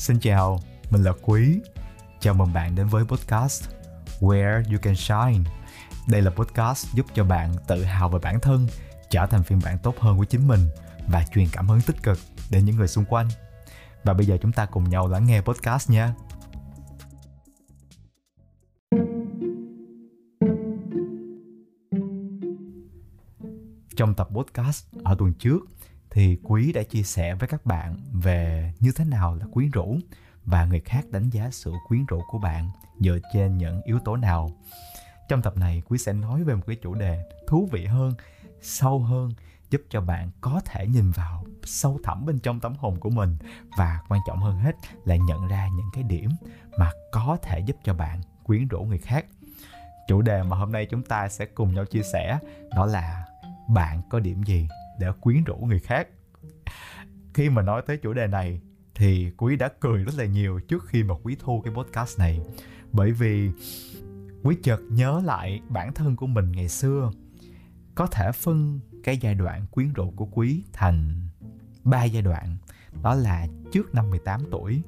Xin chào, mình là Quý. Chào mừng bạn đến với podcast Where You Can Shine. Đây là podcast giúp cho bạn tự hào về bản thân, trở thành phiên bản tốt hơn của chính mình và truyền cảm hứng tích cực đến những người xung quanh. Và bây giờ chúng ta cùng nhau lắng nghe podcast nha. Trong tập podcast ở tuần trước thì Quý đã chia sẻ với các bạn về như thế nào là quyến rũ và người khác đánh giá sự quyến rũ của bạn dựa trên những yếu tố nào. Trong tập này Quý sẽ nói về một cái chủ đề thú vị hơn, sâu hơn giúp cho bạn có thể nhìn vào sâu thẳm bên trong tấm hồn của mình và quan trọng hơn hết là nhận ra những cái điểm mà có thể giúp cho bạn quyến rũ người khác. Chủ đề mà hôm nay chúng ta sẽ cùng nhau chia sẻ đó là bạn có điểm gì để quyến rũ người khác. Khi mà nói tới chủ đề này, thì quý đã cười rất là nhiều trước khi mà quý thu cái podcast này. Bởi vì quý chợt nhớ lại bản thân của mình ngày xưa. Có thể phân cái giai đoạn quyến rũ của quý thành ba giai đoạn. Đó là trước năm 18 tuổi,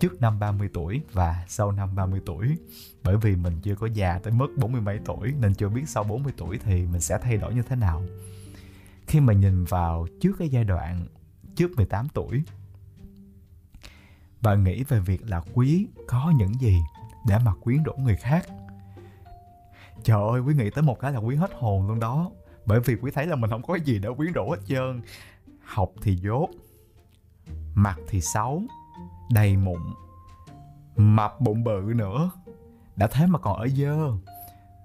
trước năm 30 tuổi và sau năm 30 tuổi. Bởi vì mình chưa có già tới mức bốn mươi mấy tuổi, nên chưa biết sau 40 tuổi thì mình sẽ thay đổi như thế nào khi mà nhìn vào trước cái giai đoạn trước 18 tuổi và nghĩ về việc là quý có những gì để mà quyến rũ người khác? Trời ơi, quý nghĩ tới một cái là quý hết hồn luôn đó. Bởi vì quý thấy là mình không có gì để quyến rũ hết trơn. Học thì dốt, mặt thì xấu, đầy mụn, mập bụng bự nữa. Đã thế mà còn ở dơ,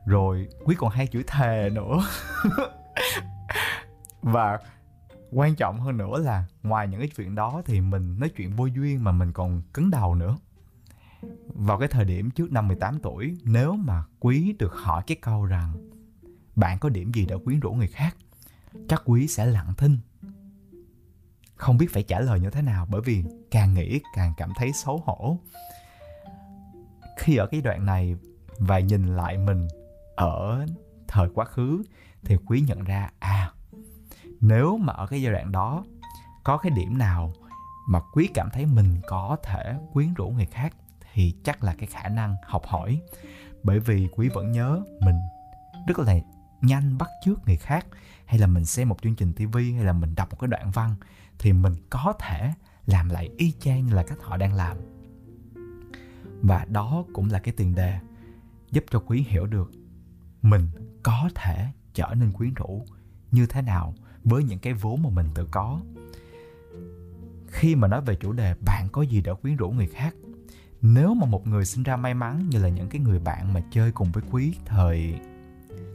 rồi quý còn hay chửi thề nữa. và quan trọng hơn nữa là ngoài những cái chuyện đó thì mình nói chuyện vô duyên mà mình còn cứng đầu nữa. Vào cái thời điểm trước năm 18 tuổi, nếu mà quý được hỏi cái câu rằng, bạn có điểm gì để quyến rũ người khác? Chắc quý sẽ lặng thinh. Không biết phải trả lời như thế nào bởi vì càng nghĩ càng cảm thấy xấu hổ. Khi ở cái đoạn này và nhìn lại mình ở thời quá khứ thì quý nhận ra à nếu mà ở cái giai đoạn đó, có cái điểm nào mà quý cảm thấy mình có thể quyến rũ người khác thì chắc là cái khả năng học hỏi. Bởi vì quý vẫn nhớ mình rất là nhanh bắt chước người khác. Hay là mình xem một chương trình tivi hay là mình đọc một cái đoạn văn, thì mình có thể làm lại y chang như là cách họ đang làm. Và đó cũng là cái tiền đề giúp cho quý hiểu được mình có thể trở nên quyến rũ như thế nào với những cái vốn mà mình tự có. Khi mà nói về chủ đề, bạn có gì để quyến rũ người khác? Nếu mà một người sinh ra may mắn như là những cái người bạn mà chơi cùng với quý thời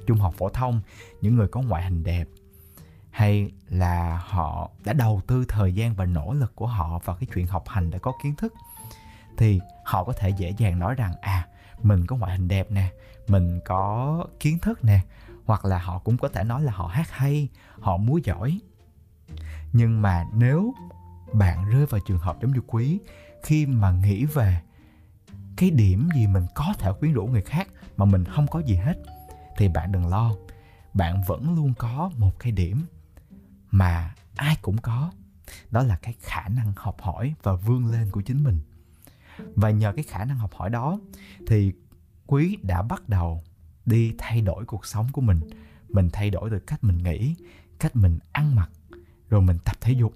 trung học phổ thông, những người có ngoại hình đẹp, hay là họ đã đầu tư thời gian và nỗ lực của họ vào cái chuyện học hành để có kiến thức, thì họ có thể dễ dàng nói rằng à mình có ngoại hình đẹp nè, mình có kiến thức nè hoặc là họ cũng có thể nói là họ hát hay, họ múa giỏi. Nhưng mà nếu bạn rơi vào trường hợp giống như quý, khi mà nghĩ về cái điểm gì mình có thể quyến rũ người khác mà mình không có gì hết, thì bạn đừng lo. Bạn vẫn luôn có một cái điểm mà ai cũng có. Đó là cái khả năng học hỏi và vươn lên của chính mình. Và nhờ cái khả năng học hỏi đó, thì quý đã bắt đầu đi thay đổi cuộc sống của mình. Mình thay đổi từ cách mình nghĩ cách mình ăn mặc rồi mình tập thể dục.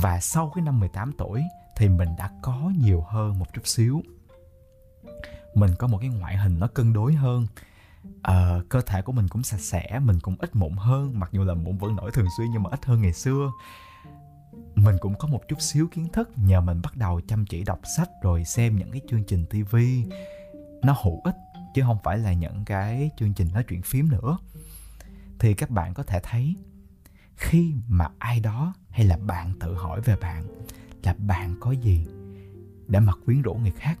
Và sau cái năm 18 tuổi thì mình đã có nhiều hơn một chút xíu. Mình có một cái ngoại hình nó cân đối hơn. À, cơ thể của mình cũng sạch sẽ mình cũng ít mụn hơn mặc dù là mụn vẫn nổi thường xuyên nhưng mà ít hơn ngày xưa. Mình cũng có một chút xíu kiến thức nhờ mình bắt đầu chăm chỉ đọc sách rồi xem những cái chương trình tivi nó hữu ích chứ không phải là những cái chương trình nói chuyện phím nữa. Thì các bạn có thể thấy, khi mà ai đó hay là bạn tự hỏi về bạn là bạn có gì để mà quyến rũ người khác,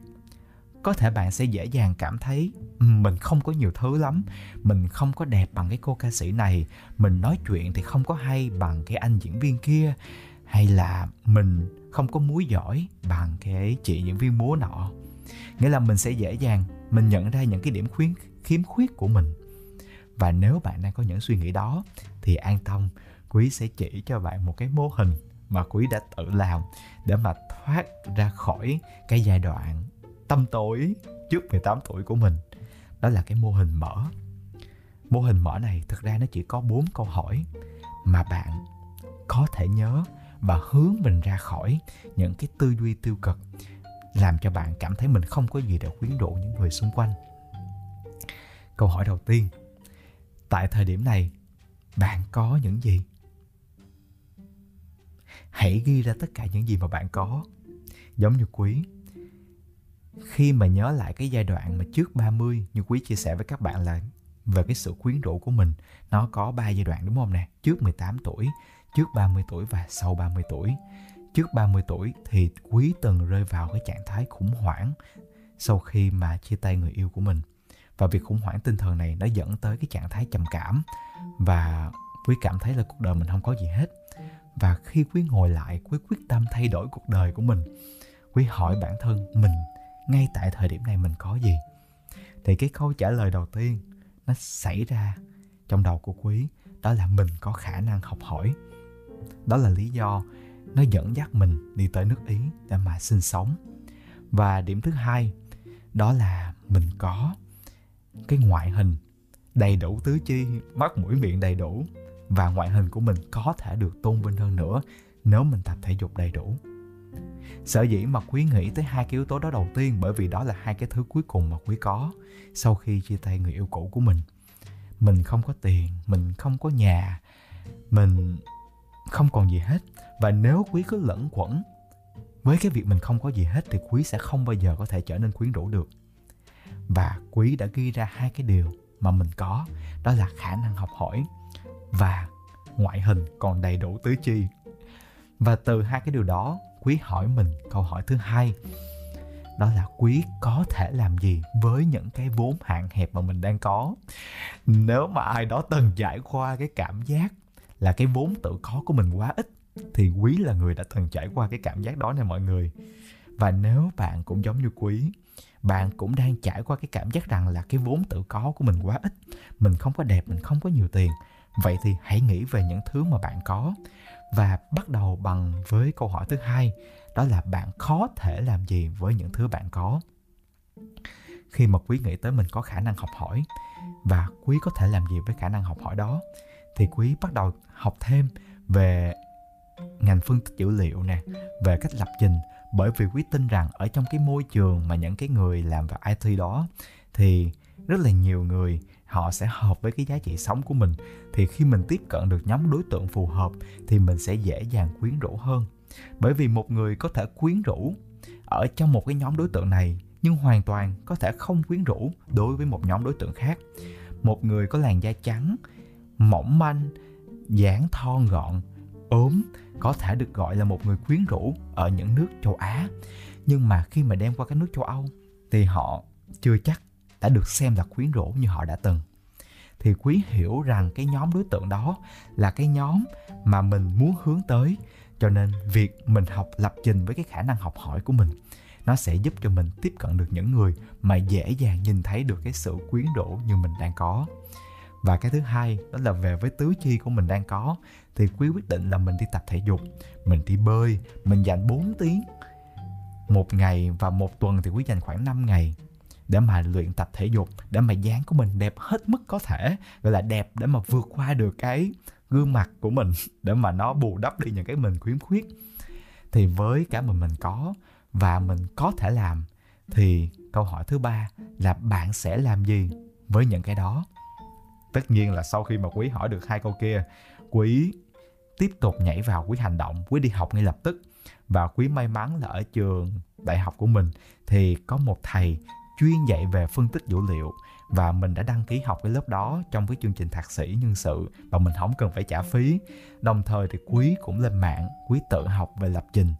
có thể bạn sẽ dễ dàng cảm thấy ừ, mình không có nhiều thứ lắm, mình không có đẹp bằng cái cô ca sĩ này, mình nói chuyện thì không có hay bằng cái anh diễn viên kia, hay là mình không có múa giỏi bằng cái chị diễn viên múa nọ. Nghĩa là mình sẽ dễ dàng mình nhận ra những cái điểm khuyến, khiếm khuyết của mình. Và nếu bạn đang có những suy nghĩ đó, thì an tâm, quý sẽ chỉ cho bạn một cái mô hình mà quý đã tự làm để mà thoát ra khỏi cái giai đoạn tâm tối trước 18 tuổi của mình. Đó là cái mô hình mở. Mô hình mở này thực ra nó chỉ có bốn câu hỏi mà bạn có thể nhớ và hướng mình ra khỏi những cái tư duy tiêu cực làm cho bạn cảm thấy mình không có gì để khuyến rũ những người xung quanh. Câu hỏi đầu tiên, tại thời điểm này, bạn có những gì? Hãy ghi ra tất cả những gì mà bạn có. Giống như quý, khi mà nhớ lại cái giai đoạn mà trước 30 như quý chia sẻ với các bạn là về cái sự quyến rũ của mình, nó có ba giai đoạn, đúng không nè? Trước 18 tuổi, trước 30 tuổi và sau 30 tuổi trước 30 tuổi thì quý từng rơi vào cái trạng thái khủng hoảng sau khi mà chia tay người yêu của mình. Và việc khủng hoảng tinh thần này nó dẫn tới cái trạng thái trầm cảm và quý cảm thấy là cuộc đời mình không có gì hết. Và khi quý ngồi lại, quý quyết tâm thay đổi cuộc đời của mình, quý hỏi bản thân mình, ngay tại thời điểm này mình có gì? Thì cái câu trả lời đầu tiên nó xảy ra trong đầu của quý đó là mình có khả năng học hỏi. Đó là lý do nó dẫn dắt mình đi tới nước ý để mà sinh sống. Và điểm thứ hai, đó là mình có cái ngoại hình đầy đủ, tứ chi, mắt, mũi, miệng đầy đủ. Và ngoại hình của mình có thể được tôn vinh hơn nữa nếu mình tập thể dục đầy đủ. Sở dĩ mà quý nghĩ tới hai cái yếu tố đó đầu tiên, bởi vì đó là hai cái thứ cuối cùng mà quý có sau khi chia tay người yêu cũ của mình. Mình không có tiền, mình không có nhà, mình không còn gì hết. Và nếu quý cứ lẫn quẩn với cái việc mình không có gì hết, thì quý sẽ không bao giờ có thể trở nên quyến rũ được. Và quý đã ghi ra hai cái điều mà mình có, đó là khả năng học hỏi và ngoại hình còn đầy đủ tứ chi. Và từ hai cái điều đó, quý hỏi mình câu hỏi thứ hai, đó là quý có thể làm gì với những cái vốn hạn hẹp mà mình đang có? Nếu mà ai đó từng trải qua cái cảm giác là cái vốn tự có của mình quá ít, thì quý là người đã từng trải qua cái cảm giác đó nè mọi người. Và nếu bạn cũng giống như quý, bạn cũng đang trải qua cái cảm giác rằng là cái vốn tự có của mình quá ít, mình không có đẹp, mình không có nhiều tiền, vậy thì hãy nghĩ về những thứ mà bạn có. Và bắt đầu bằng với câu hỏi thứ hai, đó là bạn khó thể làm gì với những thứ bạn có? Khi mà quý nghĩ tới mình có khả năng học hỏi, và quý có thể làm gì với khả năng học hỏi đó? Thì quý bắt đầu học thêm về ngành phân tích dữ liệu nè, về cách lập trình. Bởi vì quý tin rằng ở trong cái môi trường mà những cái người làm vào IT đó, thì rất là nhiều người họ sẽ hợp với cái giá trị sống của mình. Thì khi mình tiếp cận được nhóm đối tượng phù hợp thì mình sẽ dễ dàng quyến rũ hơn. Bởi vì một người có thể quyến rũ ở trong một cái nhóm đối tượng này, nhưng hoàn toàn có thể không quyến rũ đối với một nhóm đối tượng khác. Một người có làn da trắng mỏng manh, dáng thon gọn, ốm, có thể được gọi là một người quyến rũ ở những nước châu á. Nhưng mà khi mà đem qua các nước châu âu thì họ chưa chắc đã được xem là quyến rũ như họ đã từng. Thì quý hiểu rằng cái nhóm đối tượng đó là cái nhóm mà mình muốn hướng tới, cho nên việc mình học lập trình với cái khả năng học hỏi của mình, nó sẽ giúp cho mình tiếp cận được những người mà dễ dàng nhìn thấy được cái sự quyến rũ như mình đang có và cái thứ hai đó là về với tứ chi của mình đang có. Thì quý quyết định là mình đi tập thể dục, mình đi bơi, mình dành 4 tiếng một ngày và một tuần thì quý dành khoảng 5 ngày để mà luyện tập thể dục, để mà dáng của mình đẹp hết mức có thể, gọi là đẹp để mà vượt qua được cái gương mặt của mình, để mà nó bù đắp đi những cái mình khuyến khuyết. Thì với cả mình mình có và mình có thể làm thì câu hỏi thứ ba là bạn sẽ làm gì với những cái đó? Tất nhiên là sau khi mà quý hỏi được hai câu kia, quý tiếp tục nhảy vào quý hành động, quý đi học ngay lập tức. Và quý may mắn là ở trường đại học của mình thì có một thầy chuyên dạy về phân tích dữ liệu. Và mình đã đăng ký học cái lớp đó trong cái chương trình thạc sĩ nhân sự và mình không cần phải trả phí. Đồng thời thì quý cũng lên mạng, quý tự học về lập trình.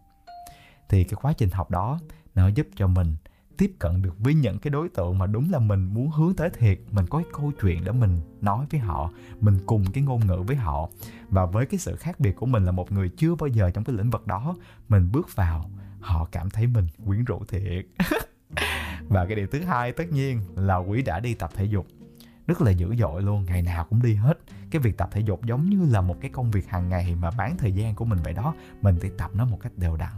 Thì cái quá trình học đó nó giúp cho mình tiếp cận được với những cái đối tượng mà đúng là mình muốn hướng tới thiệt. Mình có cái câu chuyện để mình nói với họ, mình cùng cái ngôn ngữ với họ. Và với cái sự khác biệt của mình là một người chưa bao giờ trong cái lĩnh vực đó, mình bước vào, họ cảm thấy mình quyến rũ thiệt. Và cái điều thứ hai tất nhiên là quý đã đi tập thể dục. Rất là dữ dội luôn, ngày nào cũng đi hết. Cái việc tập thể dục giống như là một cái công việc hàng ngày mà bán thời gian của mình vậy đó, mình phải tập nó một cách đều đặn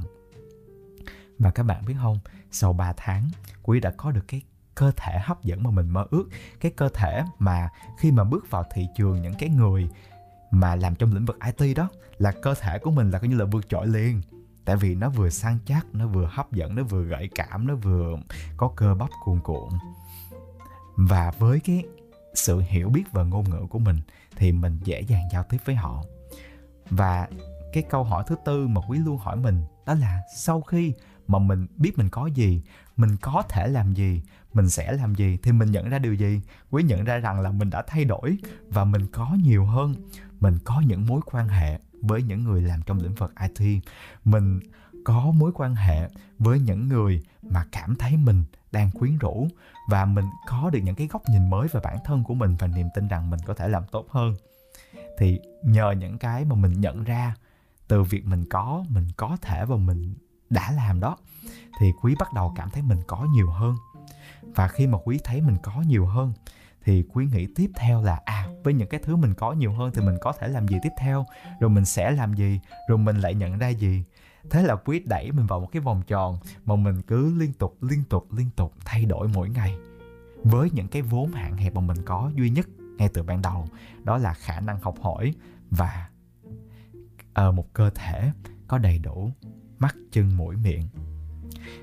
và các bạn biết không, sau 3 tháng, quý đã có được cái cơ thể hấp dẫn mà mình mơ ước. Cái cơ thể mà khi mà bước vào thị trường những cái người mà làm trong lĩnh vực IT đó, là cơ thể của mình là coi như là vượt trội liền. Tại vì nó vừa sang chắc nó vừa hấp dẫn, nó vừa gợi cảm, nó vừa có cơ bắp cuồn cuộn. Và với cái sự hiểu biết và ngôn ngữ của mình, thì mình dễ dàng giao tiếp với họ. Và cái câu hỏi thứ tư mà quý luôn hỏi mình đó là, sau khi mà mình biết mình có gì, mình có thể làm gì, mình sẽ làm gì, thì mình nhận ra điều gì? Quý nhận ra rằng là mình đã thay đổi và mình có nhiều hơn. Mình có những mối quan hệ với những người làm trong lĩnh vực IT mình có mối quan hệ với những người mà cảm thấy mình đang quyến rũ và mình có được những cái góc nhìn mới về bản thân của mình và niềm tin rằng mình có thể làm tốt hơn. Thì nhờ những cái mà mình nhận ra từ việc mình có mình có thể và mình đã làm đó thì quý bắt đầu cảm thấy mình có nhiều hơn. Và khi mà quý thấy mình có nhiều hơn thì quý nghĩ tiếp theo là à với những cái thứ mình có nhiều hơn thì mình có thể làm gì tiếp theo? Rồi mình sẽ làm gì? Rồi mình lại nhận ra gì? Thế là quý đẩy mình vào một cái vòng tròn mà mình cứ liên tục liên tục liên tục thay đổi mỗi ngày với những cái vốn hạn hẹp mà mình có duy nhất ngay từ ban đầu. Đó là khả năng học hỏi và uh, một cơ thể có đầy đủ mắt, chân, mũi, miệng.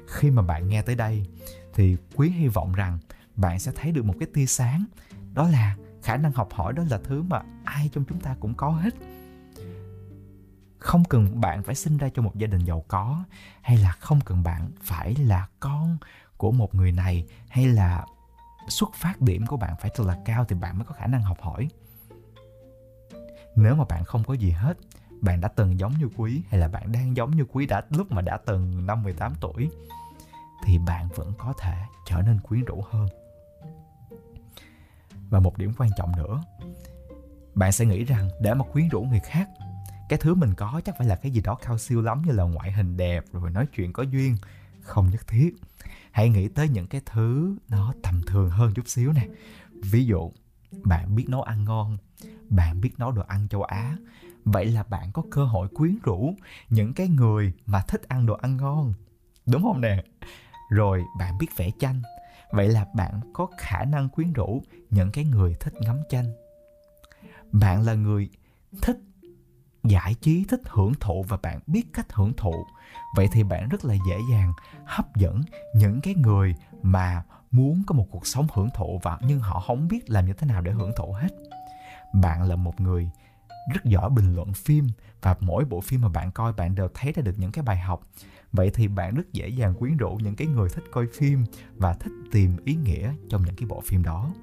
Khi mà bạn nghe tới đây, thì quý hy vọng rằng bạn sẽ thấy được một cái tia sáng. Đó là khả năng học hỏi đó là thứ mà ai trong chúng ta cũng có hết. Không cần bạn phải sinh ra trong một gia đình giàu có, hay là không cần bạn phải là con của một người này, hay là xuất phát điểm của bạn phải thật là cao thì bạn mới có khả năng học hỏi. Nếu mà bạn không có gì hết bạn đã từng giống như quý hay là bạn đang giống như quý đã lúc mà đã từng năm 18 tuổi thì bạn vẫn có thể trở nên quyến rũ hơn. Và một điểm quan trọng nữa, bạn sẽ nghĩ rằng để mà quyến rũ người khác, cái thứ mình có chắc phải là cái gì đó cao siêu lắm như là ngoại hình đẹp rồi nói chuyện có duyên, không nhất thiết. Hãy nghĩ tới những cái thứ nó tầm thường hơn chút xíu nè. Ví dụ, bạn biết nấu ăn ngon, bạn biết nấu đồ ăn châu Á, vậy là bạn có cơ hội quyến rũ những cái người mà thích ăn đồ ăn ngon, đúng không nè? Rồi bạn biết vẽ tranh. Vậy là bạn có khả năng quyến rũ những cái người thích ngắm tranh. Bạn là người thích giải trí, thích hưởng thụ và bạn biết cách hưởng thụ. Vậy thì bạn rất là dễ dàng hấp dẫn những cái người mà muốn có một cuộc sống hưởng thụ và nhưng họ không biết làm như thế nào để hưởng thụ hết. Bạn là một người rất giỏi bình luận phim và mỗi bộ phim mà bạn coi bạn đều thấy ra được những cái bài học. Vậy thì bạn rất dễ dàng quyến rũ những cái người thích coi phim và thích tìm ý nghĩa trong những cái bộ phim đó.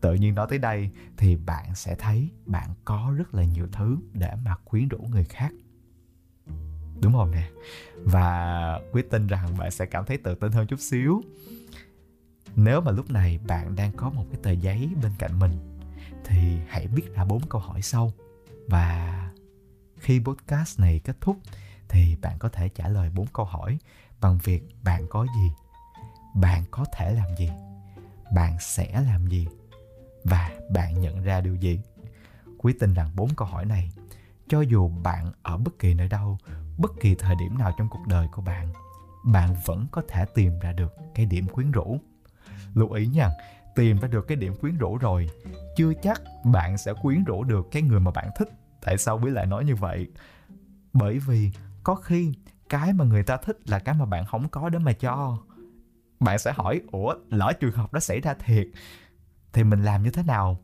Tự nhiên nói tới đây thì bạn sẽ thấy bạn có rất là nhiều thứ để mà quyến rũ người khác. Đúng không nè? Và quyết tin rằng bạn sẽ cảm thấy tự tin hơn chút xíu. Nếu mà lúc này bạn đang có một cái tờ giấy bên cạnh mình thì hãy viết ra bốn câu hỏi sau và khi podcast này kết thúc thì bạn có thể trả lời bốn câu hỏi bằng việc bạn có gì? Bạn có thể làm gì? Bạn sẽ làm gì? Và bạn nhận ra điều gì? Quý tin rằng bốn câu hỏi này, cho dù bạn ở bất kỳ nơi đâu, bất kỳ thời điểm nào trong cuộc đời của bạn bạn vẫn có thể tìm ra được cái điểm quyến rũ. Lưu ý nha tìm ra được cái điểm quyến rũ rồi. Chưa chắc bạn sẽ quyến rũ được cái người mà bạn thích. Tại sao quý lại nói như vậy? Bởi vì có khi cái mà người ta thích là cái mà bạn không có để mà cho. Bạn sẽ hỏi, ủa, lỡ trường hợp đó xảy ra thiệt, thì mình làm như thế nào?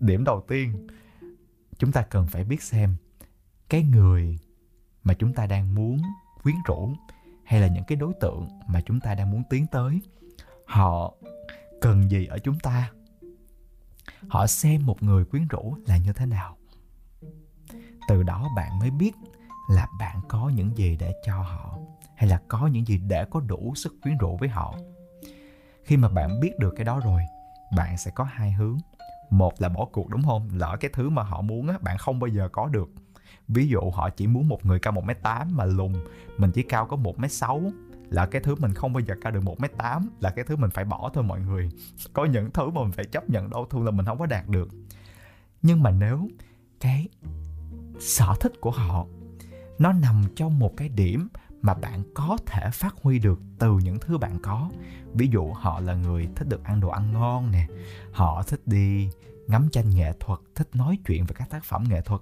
Điểm đầu tiên, chúng ta cần phải biết xem cái người mà chúng ta đang muốn quyến rũ hay là những cái đối tượng mà chúng ta đang muốn tiến tới, họ cần gì ở chúng ta? Họ xem một người quyến rũ là như thế nào? Từ đó bạn mới biết là bạn có những gì để cho họ, hay là có những gì để có đủ sức quyến rũ với họ. Khi mà bạn biết được cái đó rồi, bạn sẽ có hai hướng. Một là bỏ cuộc, đúng không? Lỡ cái thứ mà họ muốn á, bạn không bao giờ có được. Ví dụ họ chỉ muốn một người cao 1 m tám mà lùn, mình chỉ cao có 1 m sáu là cái thứ mình không bao giờ cao được một m tám, là cái thứ mình phải bỏ thôi mọi người. Có những thứ mà mình phải chấp nhận đau thương là mình không có đạt được. Nhưng mà nếu cái sở thích của họ, nó nằm trong một cái điểm mà bạn có thể phát huy được từ những thứ bạn có. Ví dụ họ là người thích được ăn đồ ăn ngon nè, họ thích đi ngắm tranh nghệ thuật, thích nói chuyện về các tác phẩm nghệ thuật.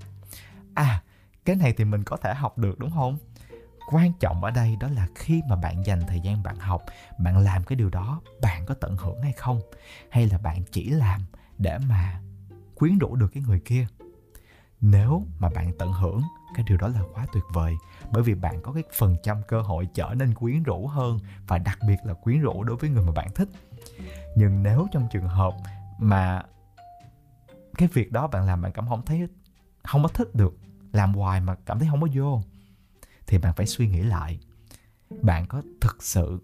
À cái này thì mình có thể học được, đúng không? Quan trọng ở đây đó là khi mà bạn dành thời gian bạn học, bạn làm cái điều đó, bạn có tận hưởng hay không? Hay là bạn chỉ làm để mà quyến rũ được cái người kia? Nếu mà bạn tận hưởng, cái điều đó là quá tuyệt vời, bởi vì bạn có cái phần trăm cơ hội trở nên quyến rũ hơn và đặc biệt là quyến rũ đối với người mà bạn thích. Nhưng nếu trong trường hợp mà cái việc đó bạn làm bạn cảm không thấy, không có thích được, làm hoài mà cảm thấy không có vô thì bạn phải suy nghĩ lại. Bạn có thực sự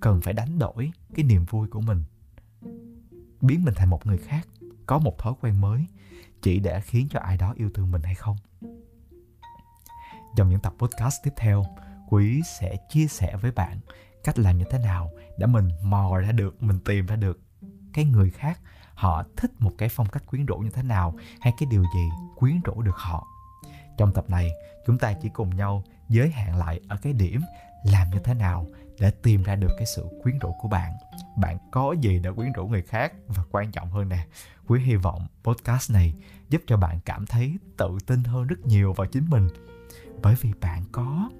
cần phải đánh đổi cái niềm vui của mình? Biến mình thành một người khác, có một thói quen mới, chỉ để khiến cho ai đó yêu thương mình hay không? Trong những tập podcast tiếp theo, quý sẽ chia sẻ với bạn cách làm như thế nào để mình mò ra được, mình tìm ra được cái người khác, họ thích một cái phong cách quyến rũ như thế nào hay cái điều gì quyến rũ được họ. Trong tập này, chúng ta chỉ cùng nhau giới hạn lại ở cái điểm làm như thế nào để tìm ra được cái sự quyến rũ của bạn. Bạn có gì để quyến rũ người khác? Và quan trọng hơn nè, quý hy vọng podcast này giúp cho bạn cảm thấy tự tin hơn rất nhiều vào chính mình. Bởi vì bạn có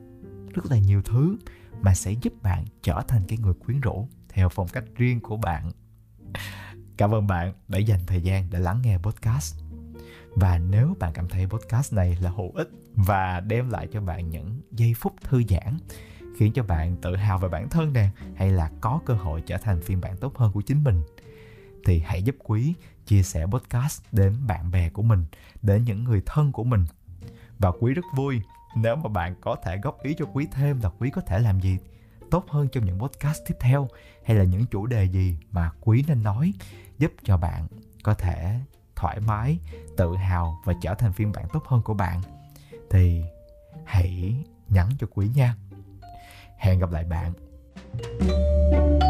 rất là nhiều thứ mà sẽ giúp bạn trở thành cái người quyến rũ theo phong cách riêng của bạn. Cảm ơn bạn đã dành thời gian để lắng nghe podcast và nếu bạn cảm thấy podcast này là hữu ích và đem lại cho bạn những giây phút thư giãn, khiến cho bạn tự hào về bản thân nè, hay là có cơ hội trở thành phiên bản tốt hơn của chính mình, thì hãy giúp quý chia sẻ podcast đến bạn bè của mình, đến những người thân của mình. Và quý rất vui, nếu mà bạn có thể góp ý cho quý thêm là quý có thể làm gì tốt hơn trong những podcast tiếp theo, hay là những chủ đề gì mà quý nên nói giúp cho bạn có thể thoải mái, tự hào và trở thành phiên bản tốt hơn của bạn, thì hãy nhắn cho quý nha. Hẹn gặp lại bạn. thank you